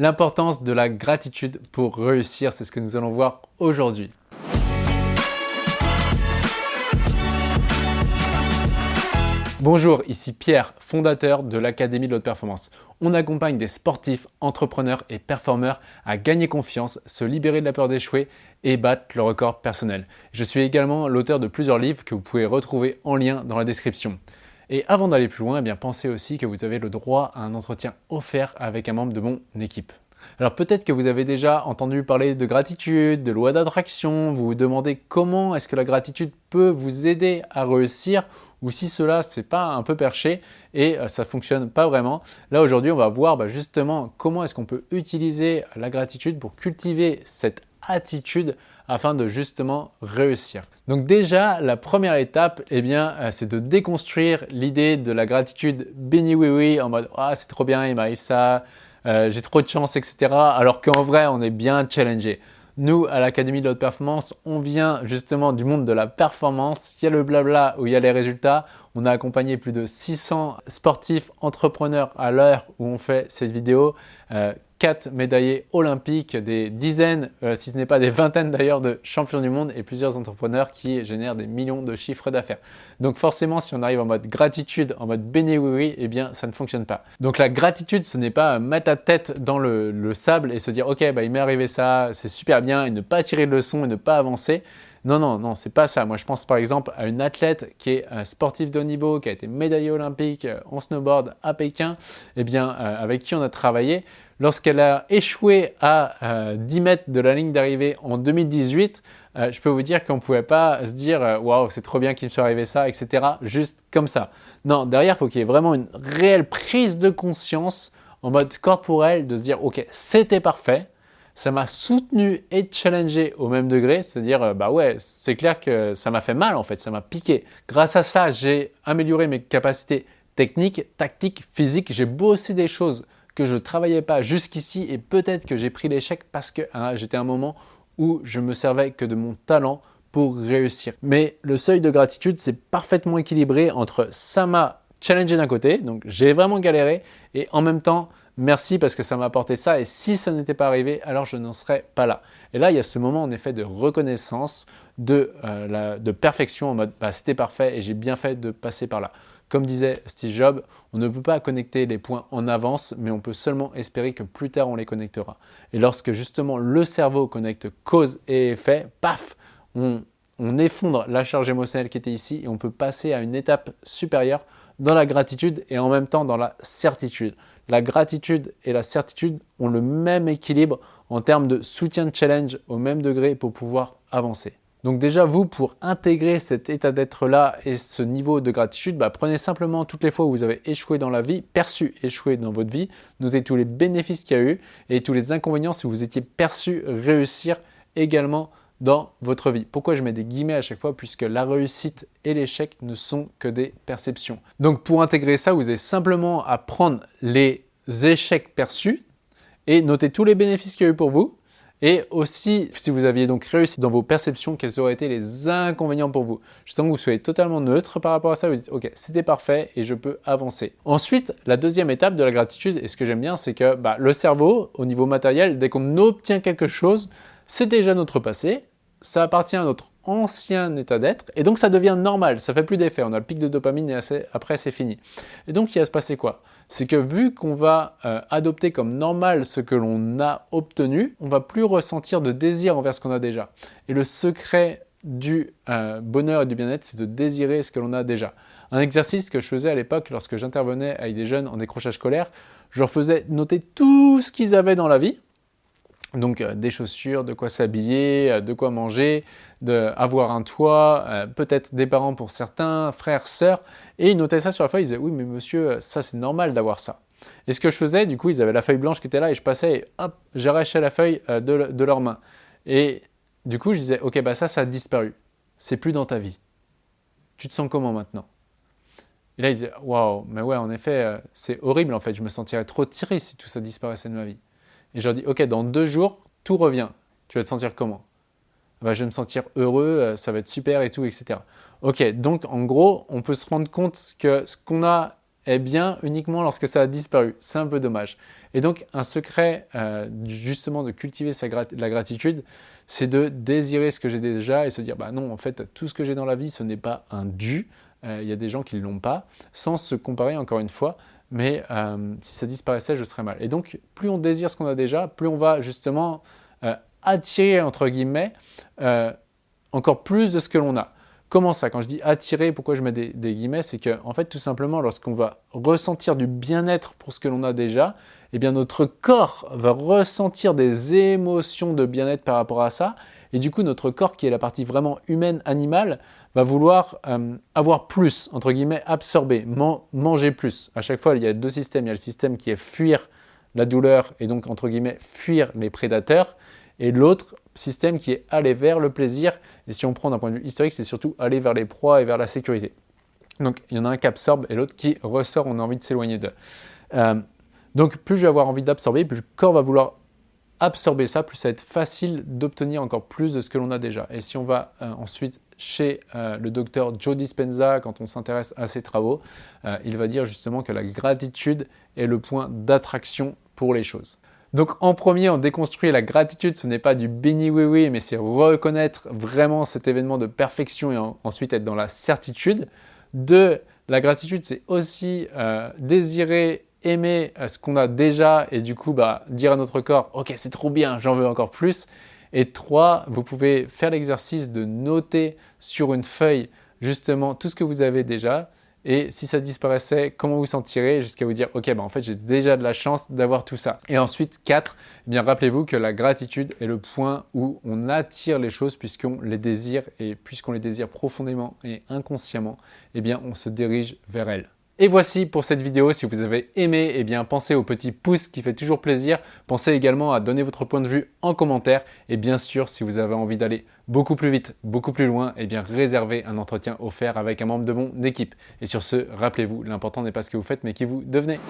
L'importance de la gratitude pour réussir, c'est ce que nous allons voir aujourd'hui. Bonjour, ici Pierre, fondateur de l'Académie de l'Haute Performance. On accompagne des sportifs, entrepreneurs et performeurs à gagner confiance, se libérer de la peur d'échouer et battre le record personnel. Je suis également l'auteur de plusieurs livres que vous pouvez retrouver en lien dans la description. Et avant d'aller plus loin, eh bien pensez aussi que vous avez le droit à un entretien offert avec un membre de mon équipe. Alors peut-être que vous avez déjà entendu parler de gratitude, de loi d'attraction, vous vous demandez comment est-ce que la gratitude peut vous aider à réussir ou si cela c'est pas un peu perché et euh, ça fonctionne pas vraiment. Là aujourd'hui on va voir bah, justement comment est-ce qu'on peut utiliser la gratitude pour cultiver cette attitude afin de justement réussir. Donc déjà, la première étape, eh bien, euh, c'est de déconstruire l'idée de la gratitude béni oui oui en mode ah c'est trop bien, il m'arrive ça, euh, j'ai trop de chance, etc. Alors qu'en vrai, on est bien challengé. Nous, à l'Académie de l'Haute Performance, on vient justement du monde de la performance. Il y a le blabla où il y a les résultats. On a accompagné plus de 600 sportifs entrepreneurs à l'heure où on fait cette vidéo. Euh, 4 médaillés olympiques, des dizaines, euh, si ce n'est pas des vingtaines d'ailleurs, de champions du monde et plusieurs entrepreneurs qui génèrent des millions de chiffres d'affaires. Donc forcément, si on arrive en mode gratitude, en mode béni oui oui, eh bien ça ne fonctionne pas. Donc la gratitude, ce n'est pas mettre la tête dans le, sable et se dire ok, bah, il m'est arrivé ça, c'est super bien, et ne pas tirer de leçon et ne pas avancer. Non, non, non, c'est pas ça. Moi, je pense par exemple à une athlète qui est un sportif de haut niveau, qui a été médaillée olympique euh, en snowboard à Pékin, eh bien, euh, avec qui on a travaillé. Lorsqu'elle a échoué à 10 euh, mètres de la ligne d'arrivée en 2018, je peux vous dire qu'on ne pouvait pas se dire waouh, c'est trop bien qu'il me soit arrivé ça, etc. Juste comme ça. Non, derrière, il faut qu'il y ait vraiment une réelle prise de conscience en mode corporel de se dire ok, c'était parfait ça m'a soutenu et challengé au même degré, c'est-à-dire, euh, bah ouais, c'est clair que ça m'a fait mal en fait, ça m'a piqué. Grâce à ça, j'ai amélioré mes capacités techniques, tactiques, physiques, j'ai bossé des choses que je ne travaillais pas jusqu'ici et peut-être que j'ai pris l'échec parce que hein, j'étais à un moment où je me servais que de mon talent pour réussir. Mais le seuil de gratitude, c'est parfaitement équilibré entre ça m'a challengé d'un côté, donc j'ai vraiment galéré, et en même temps, merci parce que ça m'a apporté ça et si ça n'était pas arrivé, alors je n'en serais pas là. Et là, il y a ce moment en effet de reconnaissance, de, euh, de perfection en mode bah, c'était parfait et j'ai bien fait de passer par là. Comme disait Steve Jobs, on ne peut pas connecter les points en avance, mais on peut seulement espérer que plus tard on les connectera. Et lorsque justement le cerveau connecte cause et effet, paf, on effondre la charge émotionnelle qui était ici et on peut passer à une étape supérieure dans la gratitude et en même temps dans la certitude. La gratitude et la certitude ont le même équilibre en termes de soutien de challenge au même degré pour pouvoir avancer. Donc déjà, vous, pour intégrer cet état d'être-là et ce niveau de gratitude, bah, prenez simplement toutes les fois où vous avez échoué dans la vie, perçu échouer dans votre vie, notez tous les bénéfices qu'il y a eu et tous les inconvénients si vous étiez perçu réussir également dans votre vie. Pourquoi je mets des guillemets à chaque fois? Puisque la réussite et l'échec ne sont que des perceptions. Donc pour intégrer ça, vous avez simplement à prendre les échecs perçus et noter tous les bénéfices qu'il y a eu pour vous. Et aussi, si vous aviez donc réussi dans vos perceptions, quels auraient été les inconvénients pour vous? Justement, que vous soyez totalement neutre par rapport à ça, vous dites, ok, c'était parfait et je peux avancer. Ensuite, la deuxième étape de la gratitude, et ce que j'aime bien, c'est que bah, le cerveau, au niveau matériel, dès qu'on obtient quelque chose, c'est déjà notre passé, ça appartient à notre ancien état d'être, et donc ça devient normal, ça fait plus d'effet, on a le pic de dopamine et après c'est fini. Et donc il va se passer quoi? C'est que vu qu'on va euh, adopter comme normal ce que l'on a obtenu, on va plus ressentir de désir envers ce qu'on a déjà. Et le secret du euh, bonheur et du bien-être, c'est de désirer ce que l'on a déjà. Un exercice que je faisais à l'époque lorsque j'intervenais avec des jeunes en décrochage scolaire, je leur faisais noter tout ce qu'ils avaient dans la vie, donc euh, des chaussures, de quoi s'habiller, euh, de quoi manger, de avoir un toit, euh, peut-être des parents pour certains, frères, sœurs. Et ils notaient ça sur la feuille, ils disaient oui mais monsieur, ça c'est normal d'avoir ça. Et ce que je faisais, du coup, ils avaient la feuille blanche qui était là et je passais et hop, j'arrachais la feuille de, de leurs mains. Et du coup, je disais ok bah ça, ça a disparu. C'est plus dans ta vie. Tu te sens comment maintenant? Et là, ils disaient waouh, mais ouais, en effet, c'est horrible en fait. Je me sentirais trop tiré si tout ça disparaissait de ma vie. Et je leur dis, ok, dans deux jours, tout revient. Tu vas te sentir comment? Bah, Je vais me sentir heureux, euh, ça va être super et tout, etc. Ok, donc en gros, on peut se rendre compte que ce qu'on a Eh bien, uniquement lorsque ça a disparu. C'est un peu dommage. Et donc, un secret euh, justement de cultiver la gratitude, c'est de désirer ce que j'ai déjà et se dire, bah non, en fait, tout ce que j'ai dans la vie, ce n'est pas un dû. Euh, il y a des gens qui ne l'ont pas, sans se comparer encore une fois. Mais euh, si ça disparaissait, je serais mal. Et donc, plus on désire ce qu'on a déjà, plus on va justement attirer, entre guillemets, encore plus de ce que l'on a. Comment ça? Quand je dis attirer, pourquoi je mets des, guillemets? C'est que, en fait, tout simplement, lorsqu'on va ressentir du bien-être pour ce que l'on a déjà, eh bien, notre corps va ressentir des émotions de bien-être par rapport à ça. Et du coup, notre corps, qui est la partie vraiment humaine, animale, va vouloir euh, avoir plus, entre guillemets, absorber, manger plus. À chaque fois, il y a deux systèmes. Il y a le système qui est fuir la douleur et donc, entre guillemets, fuir les prédateurs. Et l'autre, système qui est aller vers le plaisir. Et si on prend d'un point de vue historique, c'est surtout aller vers les proies et vers la sécurité. Donc il y en a un qui absorbe et l'autre qui ressort, on a envie de s'éloigner d'eux. Euh, donc plus je vais avoir envie d'absorber, plus le corps va vouloir absorber ça, plus ça va être facile d'obtenir encore plus de ce que l'on a déjà. Et si on va euh, ensuite chez euh, le docteur Joe Dispenza, quand on s'intéresse à ses travaux, il va dire justement que la gratitude est le point d'attraction pour les choses. Donc en premier, on déconstruit la gratitude, ce n'est pas du béni oui oui, mais c'est reconnaître vraiment cet événement de perfection et ensuite être dans la certitude. Deux, la gratitude, c'est aussi euh, désirer, aimer euh, ce qu'on a déjà et du coup bah, dire à notre corps, ok c'est trop bien, j'en veux encore plus. Et trois, vous pouvez faire l'exercice de noter sur une feuille justement tout ce que vous avez déjà et si ça disparaissait, comment vous sentirez jusqu'à vous dire, ok, ben en fait j'ai déjà de la chance d'avoir tout ça. Et ensuite, 4, eh bien rappelez-vous que la gratitude est le point où on attire les choses puisqu'on les désire et puisqu'on les désire profondément et inconsciemment, eh bien on se dirige vers elles. Et voici pour cette vidéo. Si vous avez aimé, eh bien pensez au petit pouce qui fait toujours plaisir. Pensez également à donner votre point de vue en commentaire. Et bien sûr, si vous avez envie d'aller beaucoup plus vite, beaucoup plus loin, eh bien réservez un entretien offert avec un membre de mon équipe. Et sur ce, rappelez-vous, l'important n'est pas ce que vous faites, mais qui vous devenez.